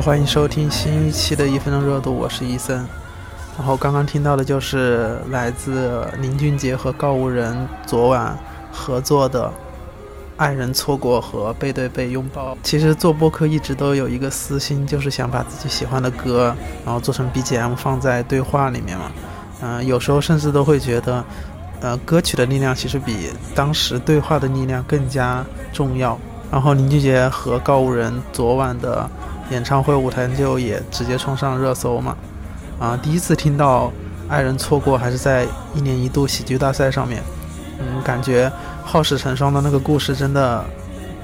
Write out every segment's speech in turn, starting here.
欢迎收听新一期的一分钟热度，我是伊森。然后刚刚听到的就是来自林俊杰和告五人昨晚合作的《爱人错过》和《背对背拥抱》。其实做播客一直都有一个私心，就是想把自己喜欢的歌，然后做成 BGM 放在对话里面嘛。嗯、有时候甚至都会觉得，呃，歌曲的力量其实比当时对话的力量更加重要。然后林俊杰和告五人昨晚的演唱会舞台就也直接冲上热搜嘛。啊，第一次听到《爱人错过》还是在一年一度喜剧大赛上面，嗯，感觉好事成双的那个故事真的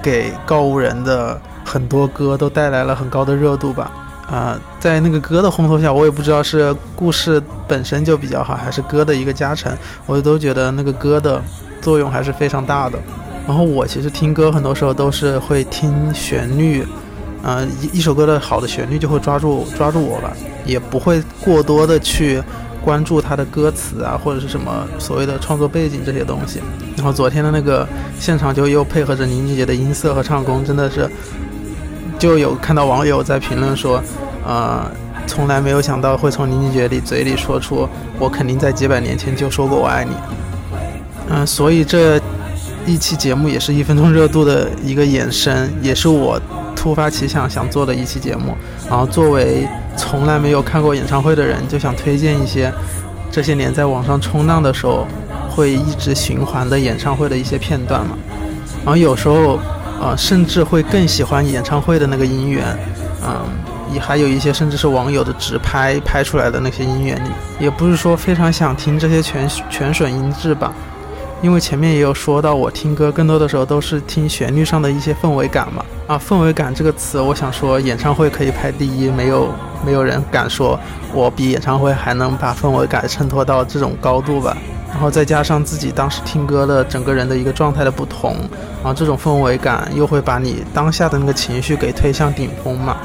给告五人的很多歌都带来了很高的热度吧。啊，在那个歌的烘托下，我也不知道是故事本身就比较好，还是歌的一个加成，我都觉得那个歌的作用还是非常大的。然后我其实听歌很多时候都是会听旋律，呃，一一首歌的好的旋律就会抓住抓住我吧，也不会过多的去关注它的歌词啊，或者是什么所谓的创作背景这些东西。然后昨天的那个现场就又配合着林俊杰的音色和唱功，真的是就有看到网友在评论说，呃，从来没有想到会从林俊杰里嘴里说出我肯定在几百年前就说过我爱你。嗯、所以这一期节目也是一分钟热度的一个衍生，也是我突发奇想想做的一期节目。然后作为从来没有看过演唱会的人，就想推荐一些这些年在网上冲浪的时候会一直循环的演唱会的一些片段嘛。然后有时候，呃，甚至会更喜欢演唱会的那个音源，嗯、也还有一些甚至是网友的直拍拍出来的那些音源，也不是说非常想听这些全全损音质吧。因为前面也有说到，我听歌更多的时候都是听旋律上的一些氛围感嘛。啊，氛围感这个词，我想说演唱会可以排第一，没有没有人敢说我比演唱会还能把氛围感衬托到这种高度吧。然后再加上自己当时听歌的整个人的一个状态的不同，然后这种氛围感又会把你当下的那个情绪给推向顶峰嘛。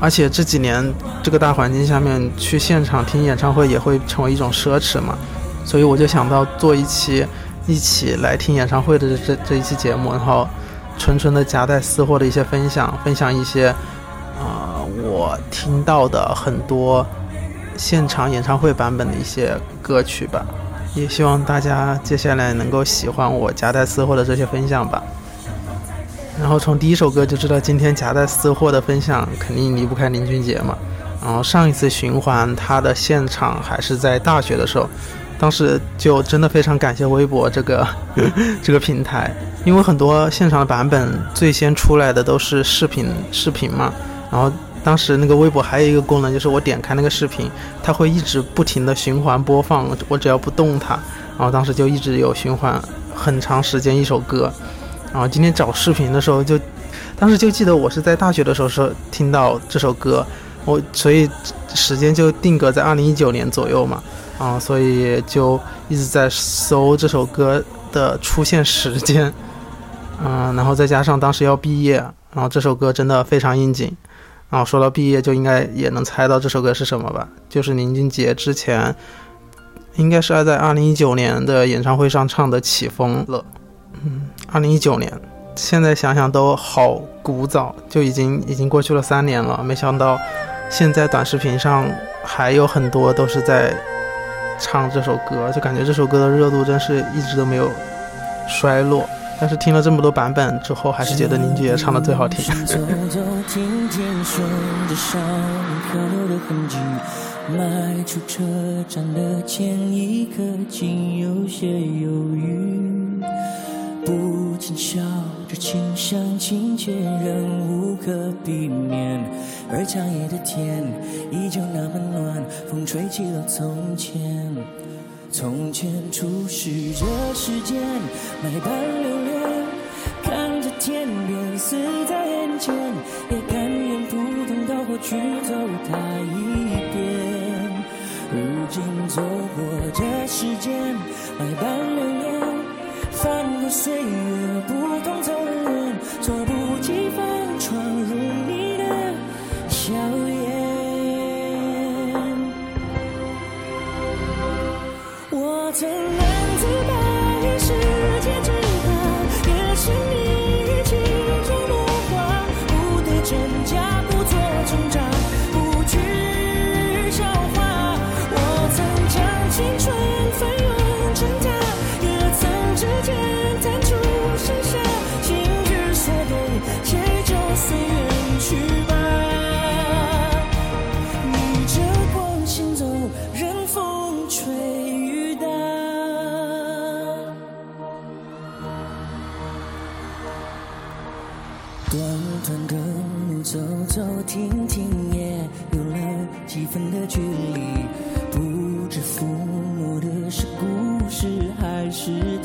而且这几年这个大环境下面，去现场听演唱会也会成为一种奢侈嘛。所以我就想到做一期一起来听演唱会的这这一期节目，然后纯纯的夹带私货的一些分享，分享一些啊、我听到的很多现场演唱会版本的一些歌曲吧。也希望大家接下来能够喜欢我夹带私货的这些分享吧。然后从第一首歌就知道，今天夹带私货的分享肯定离不开林俊杰嘛。然后上一次循环他的现场还是在大学的时候，当时就真的非常感谢微博这个 这个平台，因为很多现场的版本最先出来的都是视频视频嘛，然后当时那个微博还有一个功能，就是我点开那个视频，它会一直不停的循环播放，我只要不动它，然后当时就一直有循环很长时间一首歌，然后今天找视频的时候就，当时就记得我是在大学的时候是听到这首歌，我所以时间就定格在二零一九年左右嘛，啊，所以就一直在搜这首歌的出现时间，嗯，然后再加上当时要毕业，然后这首歌真的非常应景。然后说到毕业，就应该也能猜到这首歌是什么吧？就是林俊杰之前应该是在二零一九年的演唱会上唱的《起风了》。嗯，二零一九年，现在想想都好古早，就已经已经过去了三年了。没想到现在短视频上还有很多都是在唱这首歌，就感觉这首歌的热度真是一直都没有衰落。但是听了这么多版本之后，还是觉得林俊杰唱的最好听。迈出车站的前一刻，竟有些犹豫。不禁笑着，清香亲切，仍无可避免。而长夜的天依旧那么暖，风吹起了从前。从前初识这世间，百般流连，看着天边似在眼前，也甘愿扑通到过去走它一遍。如今走过这世间，百般短短的路走走停停，也有了几分的距离。不知抚摸的是故事，还是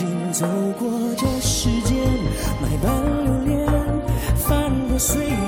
如今走过这世间，百般留恋，翻过岁月。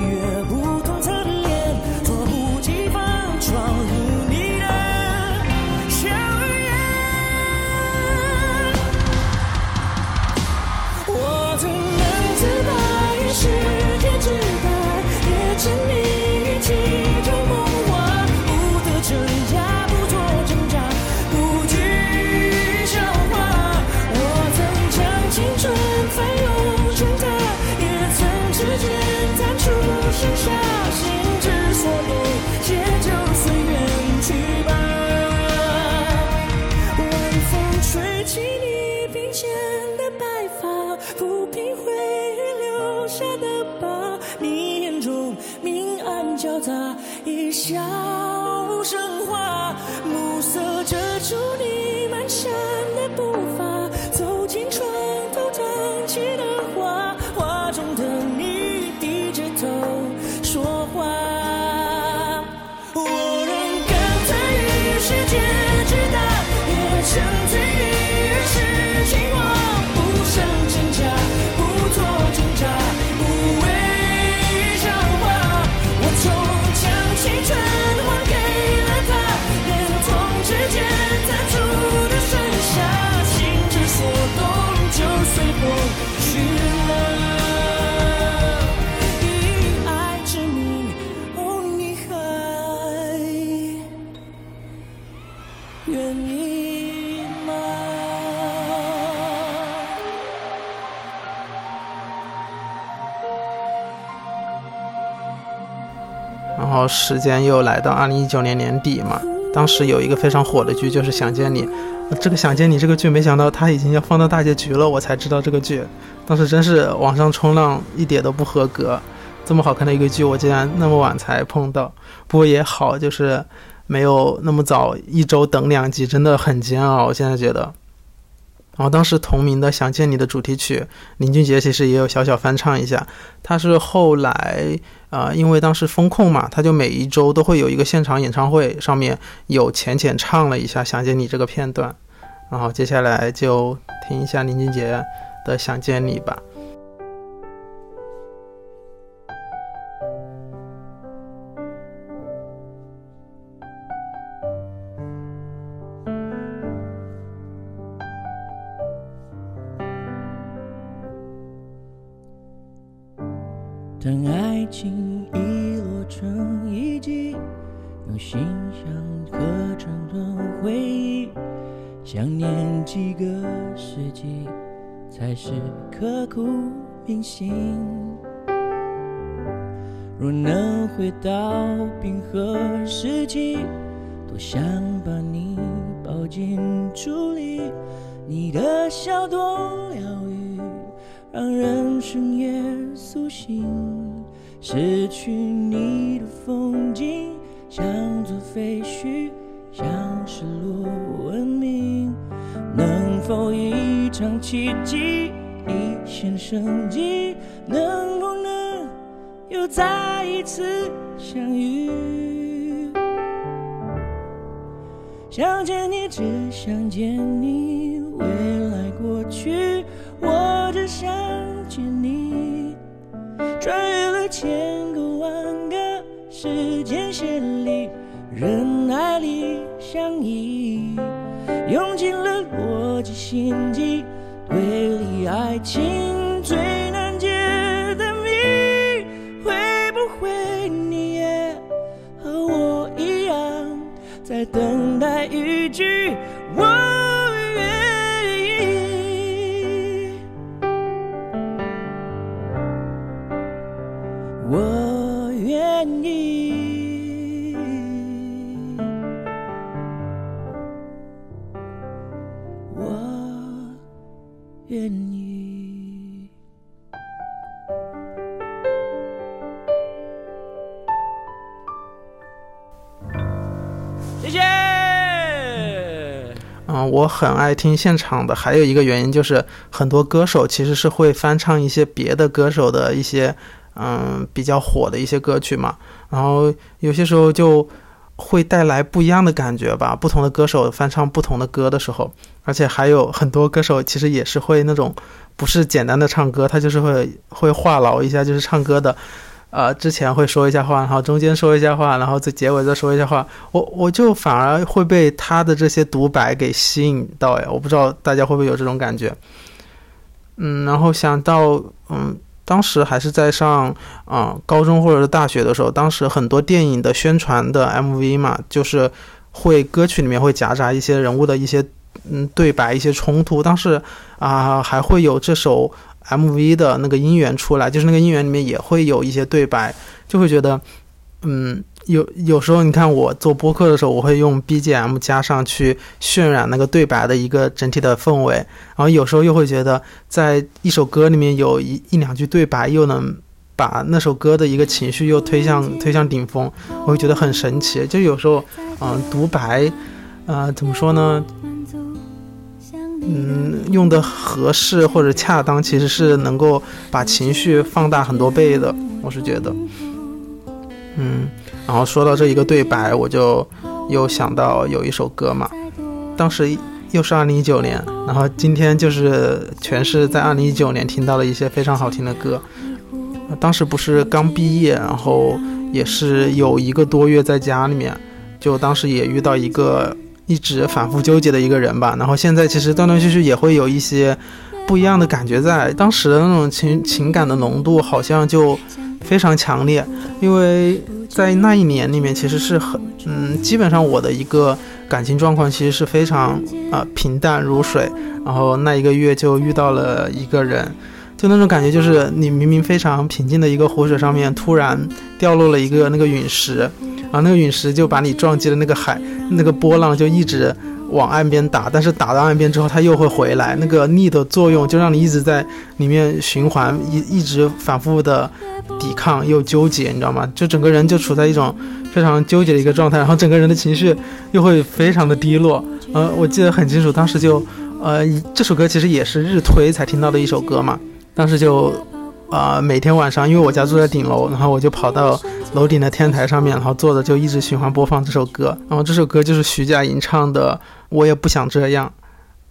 后时间又来到二零一九年年底嘛，当时有一个非常火的剧就是《想见你》，这个《想见你》这个剧，没想到它已经要放到大结局了，我才知道这个剧。当时真是网上冲浪一点都不合格，这么好看的一个剧，我竟然那么晚才碰到。不过也好，就是没有那么早一周等两集，真的很煎熬。我现在觉得。然后当时同名的《想见你》的主题曲，林俊杰其实也有小小翻唱一下。他是后来啊、呃因为当时风控嘛，他就每一周都会有一个现场演唱会，上面有浅浅唱了一下《想见你》这个片段。然后接下来就听一下林俊杰的《想见你》吧。奇迹，一线生机？能不能又再一次相遇？想见你，只想见你，未来过去，我只想见你。穿越了千个万个时间线里，人海里相依。用尽了逻辑心机，推理爱情最难解的谜，会不会你也和我一样，在等待我很爱听现场的，还有一个原因就是很多歌手其实是会翻唱一些别的歌手的一些嗯比较火的一些歌曲嘛，然后有些时候就会带来不一样的感觉吧。不同的歌手翻唱不同的歌的时候，而且还有很多歌手其实也是会那种不是简单的唱歌，他就是会会话痨一下，就是唱歌的。呃，之前会说一下话，然后中间说一下话，然后在结尾再说一下话，我我就反而会被他的这些独白给吸引到呀，我不知道大家会不会有这种感觉。嗯，然后想到，嗯，当时还是在上啊、高中或者是大学的时候，当时很多电影的宣传的 MV 嘛，就是会歌曲里面会夹杂一些人物的一些嗯对白、一些冲突，当时啊、还会有这首 MV 的那个音源出来，就是那个音源里面也会有一些对白，就会觉得，嗯，有有时候你看我做播客的时候，我会用 BGM 加上去渲染那个对白的一个整体的氛围，然后有时候又会觉得，在一首歌里面有一一两句对白，又能把那首歌的一个情绪又推向推向顶峰，我会觉得很神奇。就有时候，嗯、独白，呃，怎么说呢？嗯，用的合适或者恰当，其实是能够把情绪放大很多倍的。我是觉得，嗯，然后说到这一个对白，我就又想到有一首歌嘛，当时又是二零一九年，然后今天就是全是在二零一九年听到了一些非常好听的歌。当时不是刚毕业，然后也是有一个多月在家里面，就当时也遇到一个一直反复纠结的一个人吧。然后现在其实断断续续也会有一些不一样的感觉在，当时的那种情情感的浓度好像就非常强烈，因为在那一年里面其实是很嗯，基本上我的一个感情状况其实是非常啊、平淡如水，然后那一个月就遇到了一个人。就那种感觉，就是你明明非常平静的一个湖水上面，突然掉落了一个那个陨石，然后那个陨石就把你撞击的那个海，那个波浪就一直往岸边打，但是打到岸边之后，它又会回来，那个力的作用就让你一直在里面循环，一一直反复的抵抗又纠结，你知道吗？就整个人就处在一种非常纠结的一个状态，然后整个人的情绪又会非常的低落。呃，我记得很清楚，当时就，呃，这首歌其实也是日推才听到的一首歌嘛。当时就，啊、每天晚上，因为我家住在顶楼，然后我就跑到楼顶的天台上面，然后坐着就一直循环播放这首歌。然后这首歌就是徐佳莹唱的《我也不想这样》。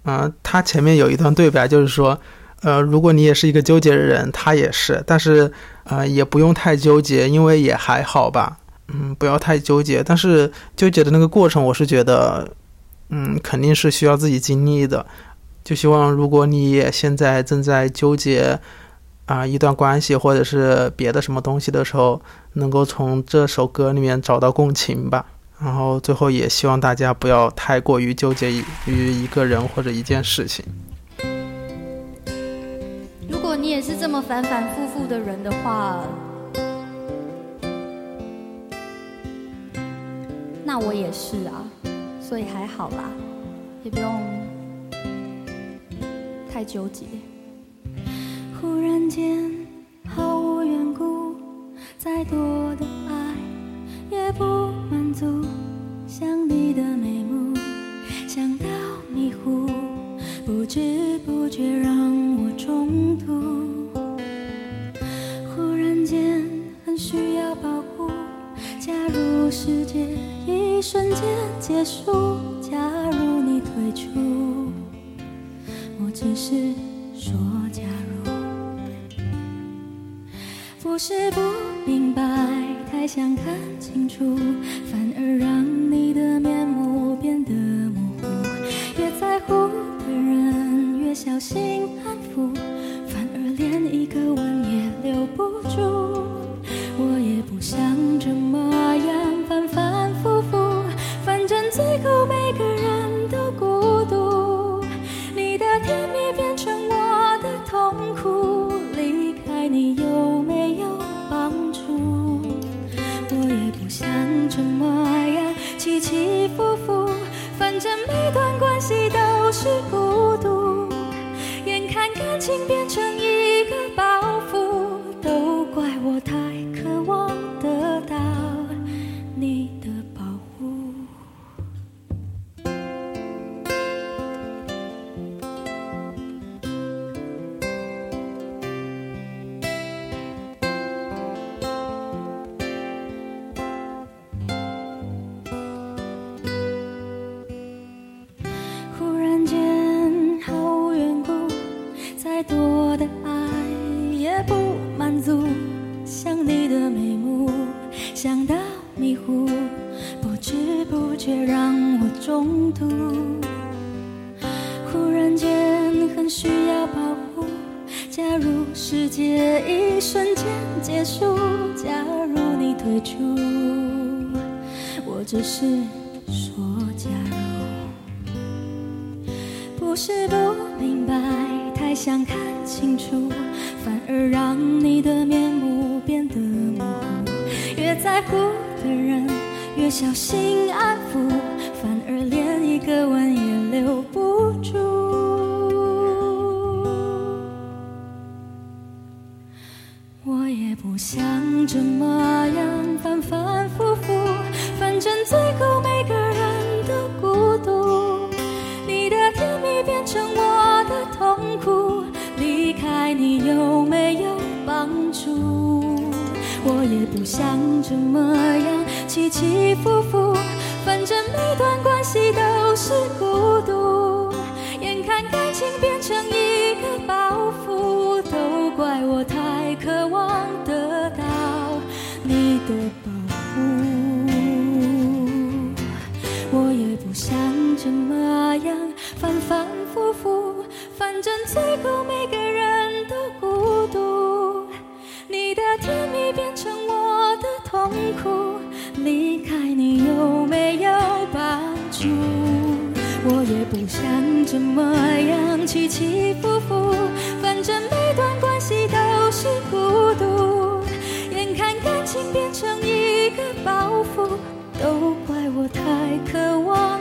啊、他前面有一段对白，就是说，呃，如果你也是一个纠结的人，他也是，但是，呃，也不用太纠结，因为也还好吧。嗯，不要太纠结。但是纠结的那个过程，我是觉得，嗯，肯定是需要自己经历的。就希望如果你也现在正在纠结啊、一段关系或者是别的什么东西的时候，能够从这首歌里面找到共情吧。然后最后也希望大家不要太过于纠结于于一个人或者一件事情。如果你也是这么反反复复的人的话，那我也是啊，所以还好啦，也不用太纠结。忽然间，毫无缘故，再多的爱也不满足。想你的眉目，想到迷糊，不知不觉让我中途。忽然间，很需要保护。假如世界一瞬间结束，假如你退出，只是说假如。不是不明白，太想看清楚，反而让你的起起伏伏，反正每段关系都是想看清楚，反而让你的面目变得模糊。越在乎的人，越小心安抚，反而连一个吻也留不住。我也不想这么样反反复复，反正最后想这么样起起伏伏，反正每段关系都是孤独。眼看感情变成一个包袱，都怪我太渴望得到你的保护。我也不想这么样反反复复，反正最后每个我也不想这么样起起伏伏，反正每段关系都是孤独。眼看感情变成一个包袱，都怪我太渴望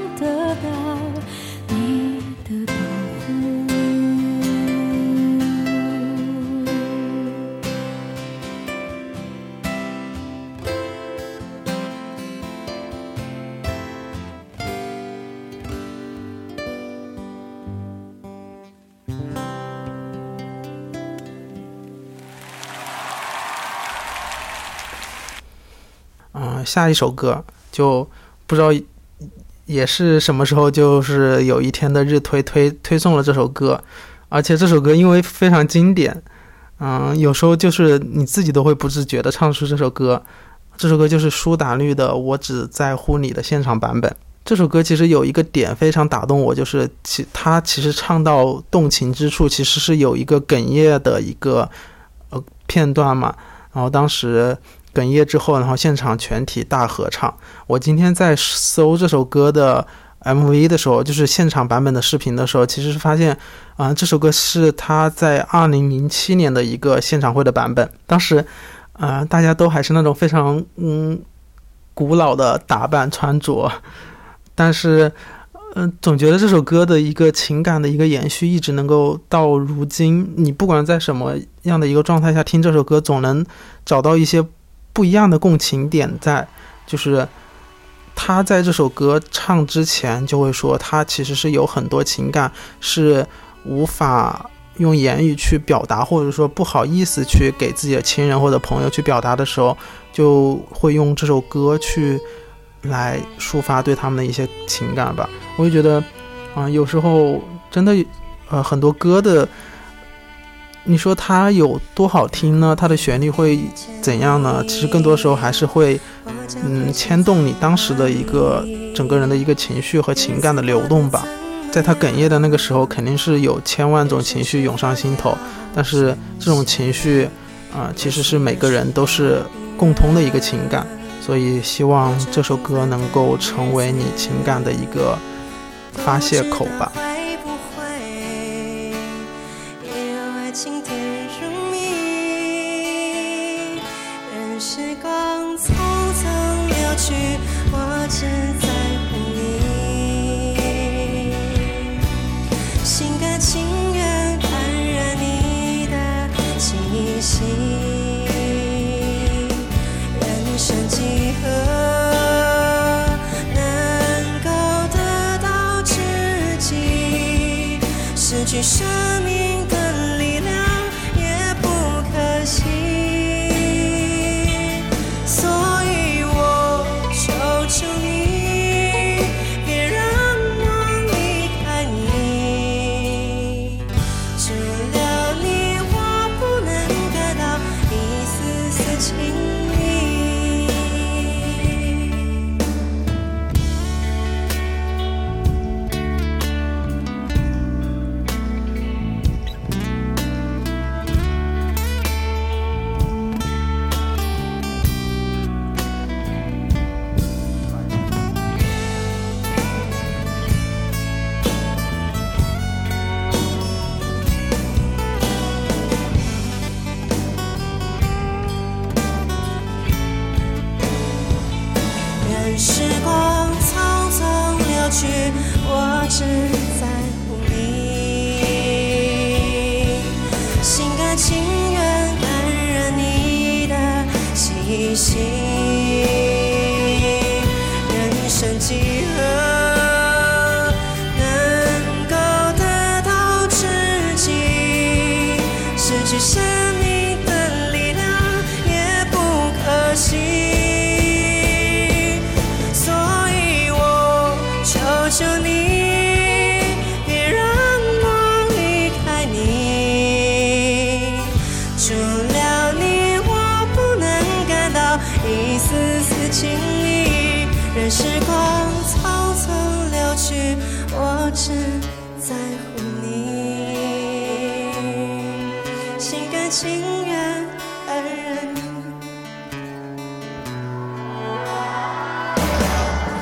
下一首歌就不知道也是什么时候，就是有一天的日推推推送了这首歌，而且这首歌因为非常经典，嗯，有时候就是你自己都会不自觉的唱出这首歌。这首歌就是苏打绿的《我只在乎你》的现场版本。这首歌其实有一个点非常打动我，就是其他其实唱到动情之处，其实是有一个哽咽的一个呃片段嘛。然后当时哽咽之后，然后现场全体大合唱。我今天在搜这首歌的 MV 的时候，就是现场版本的视频的时候，其实是发现啊、这首歌是他在二零零七年的一个现场会的版本。当时啊、大家都还是那种非常嗯古老的打扮穿着，但是。嗯，总觉得这首歌的一个情感的一个延续，一直能够到如今。你不管在什么样的一个状态下听这首歌，总能找到一些不一样的共情点在。就是他在这首歌唱之前就会说，他其实是有很多情感是无法用言语去表达，或者说不好意思去给自己的亲人或者朋友去表达的时候，就会用这首歌去来抒发对他们的一些情感吧。我就觉得，啊、有时候真的，呃，很多歌的，你说它有多好听呢？它的旋律会怎样呢？其实更多时候还是会嗯牵动你当时的一个整个人的一个情绪和情感的流动吧。在他哽咽的那个时候肯定是有千万种情绪涌上心头但是这种情绪啊其实是每个人都是共通的一个情感所以希望这首歌能够成为你情感的一个发泄口吧。丝丝情意，任时光匆匆流去，我只在乎你，心甘情愿爱你，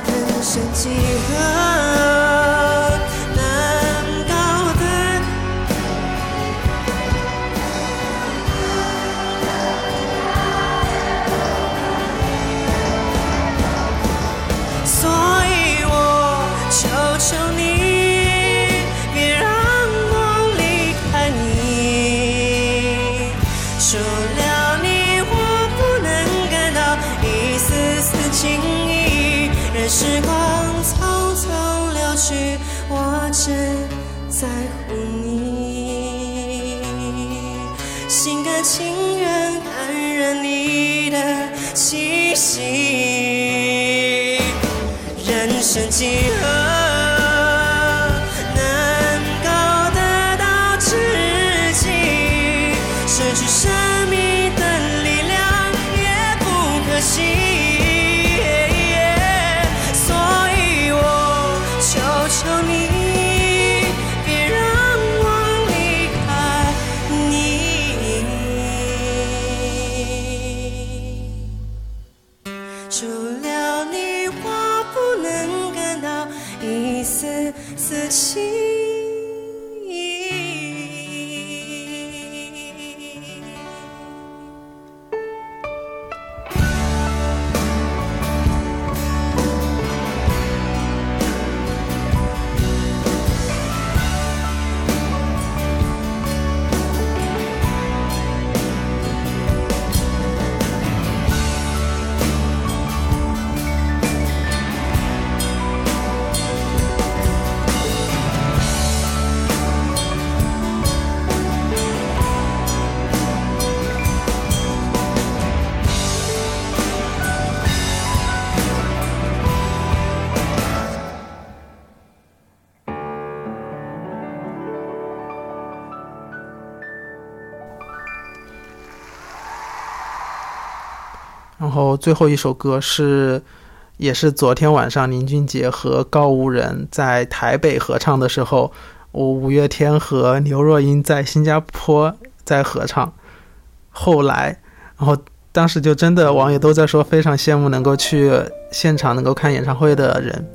人生几何？然后最后一首歌是也是昨天晚上林俊杰和告五人在台北合唱的时候我五月天和刘若英在新加坡在合唱。后来然后当时就真的网友都在说非常羡慕能够去现场能够看演唱会的人。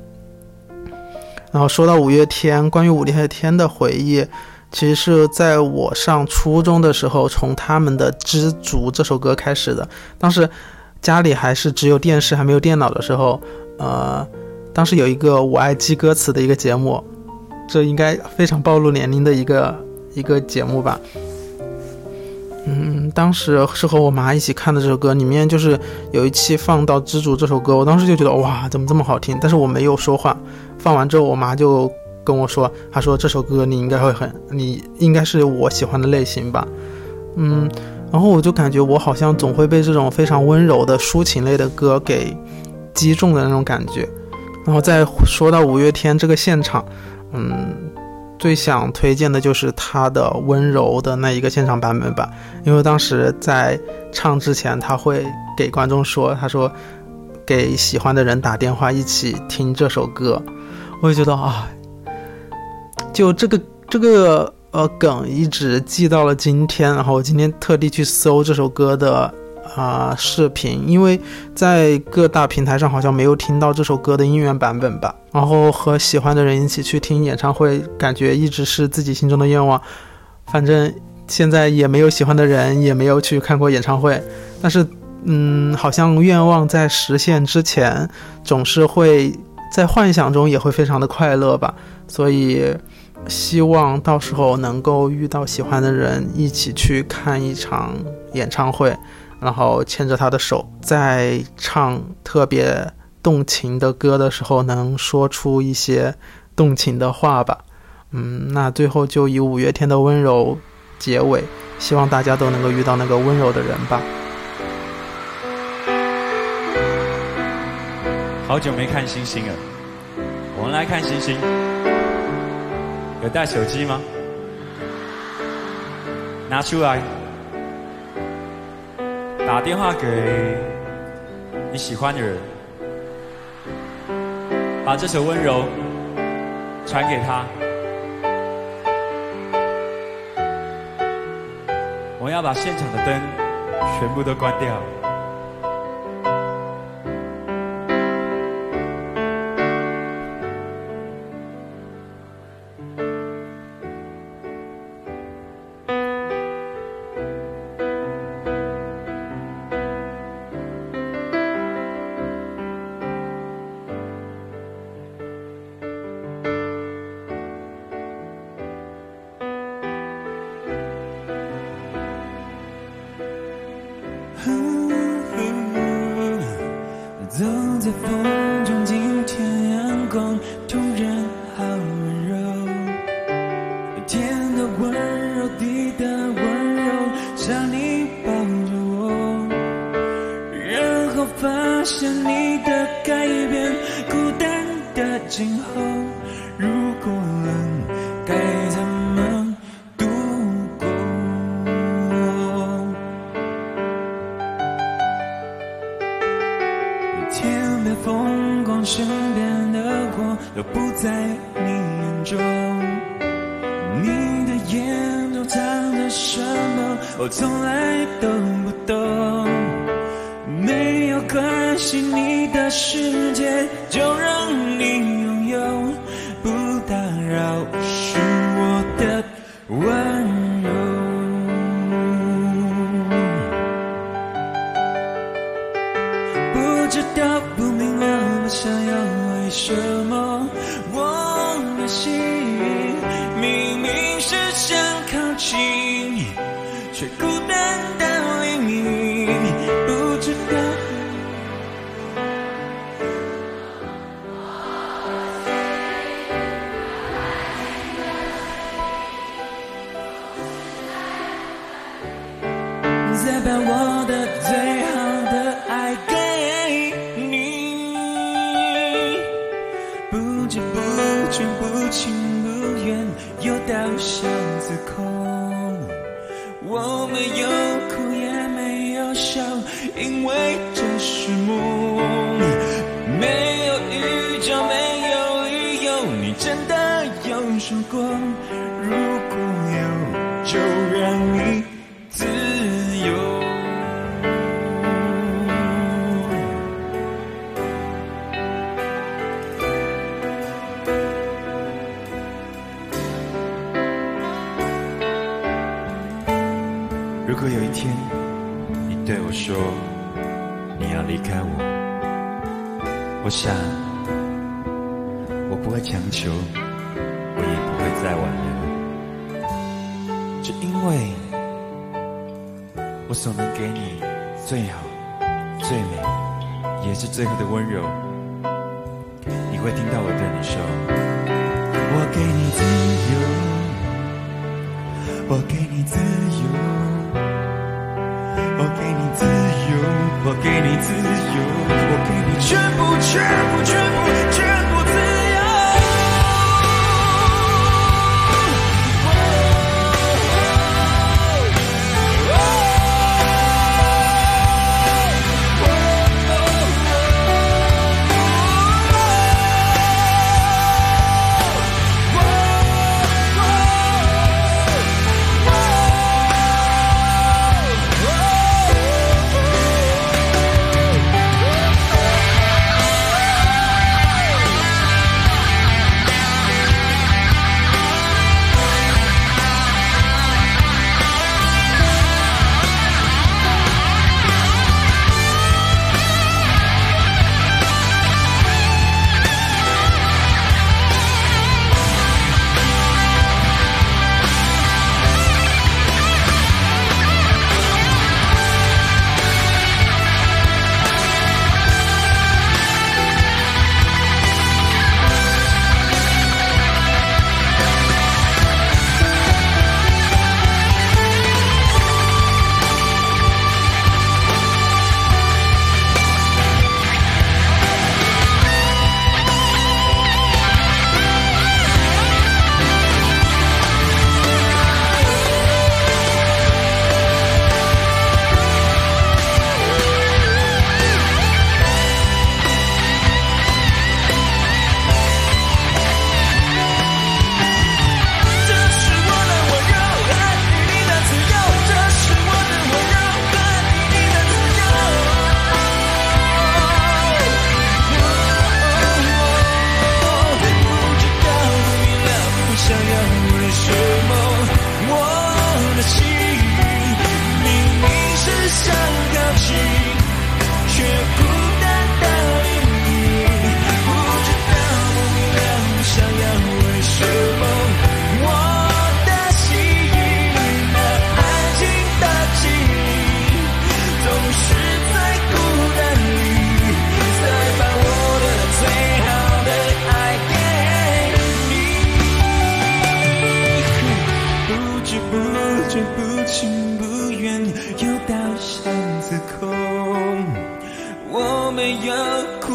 然后说到五月天关于五月天的回忆其实是在我上初中的时候从他们的知足这首歌开始的。当时家里还是只有电视还没有电脑的时候，呃，当时有一个我爱记歌词的一个节目，这应该非常暴露年龄的一个一个节目吧。嗯，当时是和我妈一起看的这首歌，里面就是有一期放到《知足》这首歌，我当时就觉得哇，怎么这么好听？但是我没有说话。放完之后，我妈就跟我说：“她说这首歌你应该会很，你应该是我喜欢的类型吧。”嗯，然后我就感觉我好像总会被这种非常温柔的抒情类的歌给击中的那种感觉。然后再说到五月天这个现场，嗯。最想推荐的就是他的温柔的那一个现场版本吧，因为当时在唱之前，他会给观众说：“他说给喜欢的人打电话，一起听这首歌。”我就觉得啊，就这个这个呃梗一直记到了今天，然后我今天特地去搜这首歌的。啊，视频，因为在各大平台上好像没有听到这首歌的音源版本吧。然后和喜欢的人一起去听演唱会，感觉一直是自己心中的愿望。反正现在也没有喜欢的人，也没有去看过演唱会。但是，嗯，好像愿望在实现之前，总是会在幻想中也会非常的快乐吧。所以，希望到时候能够遇到喜欢的人，一起去看一场演唱会。然后牵着他的手，在唱特别动情的歌的时候，能说出一些动情的话吧。嗯，那最后就以五月天的温柔结尾，希望大家都能够遇到那个温柔的人吧。好久没看星星了，我们来看星星。有带手机吗？拿出来。打电话给你喜欢的人，把这首温柔传给他。我要把现场的灯全部都关掉。是你的改变，孤单的今后。我所能给你最好、最美，也是最后的温柔。你会听到我对你说：我给你自由，我给你自由，我给你自由，我给你自由，我给你全部、全部、全部、全部自由。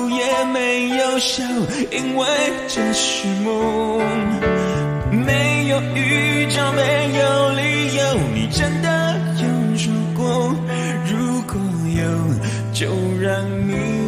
也没有笑，因为这是梦。没有预兆，没有理由，你真的有说过，如果有，就让你。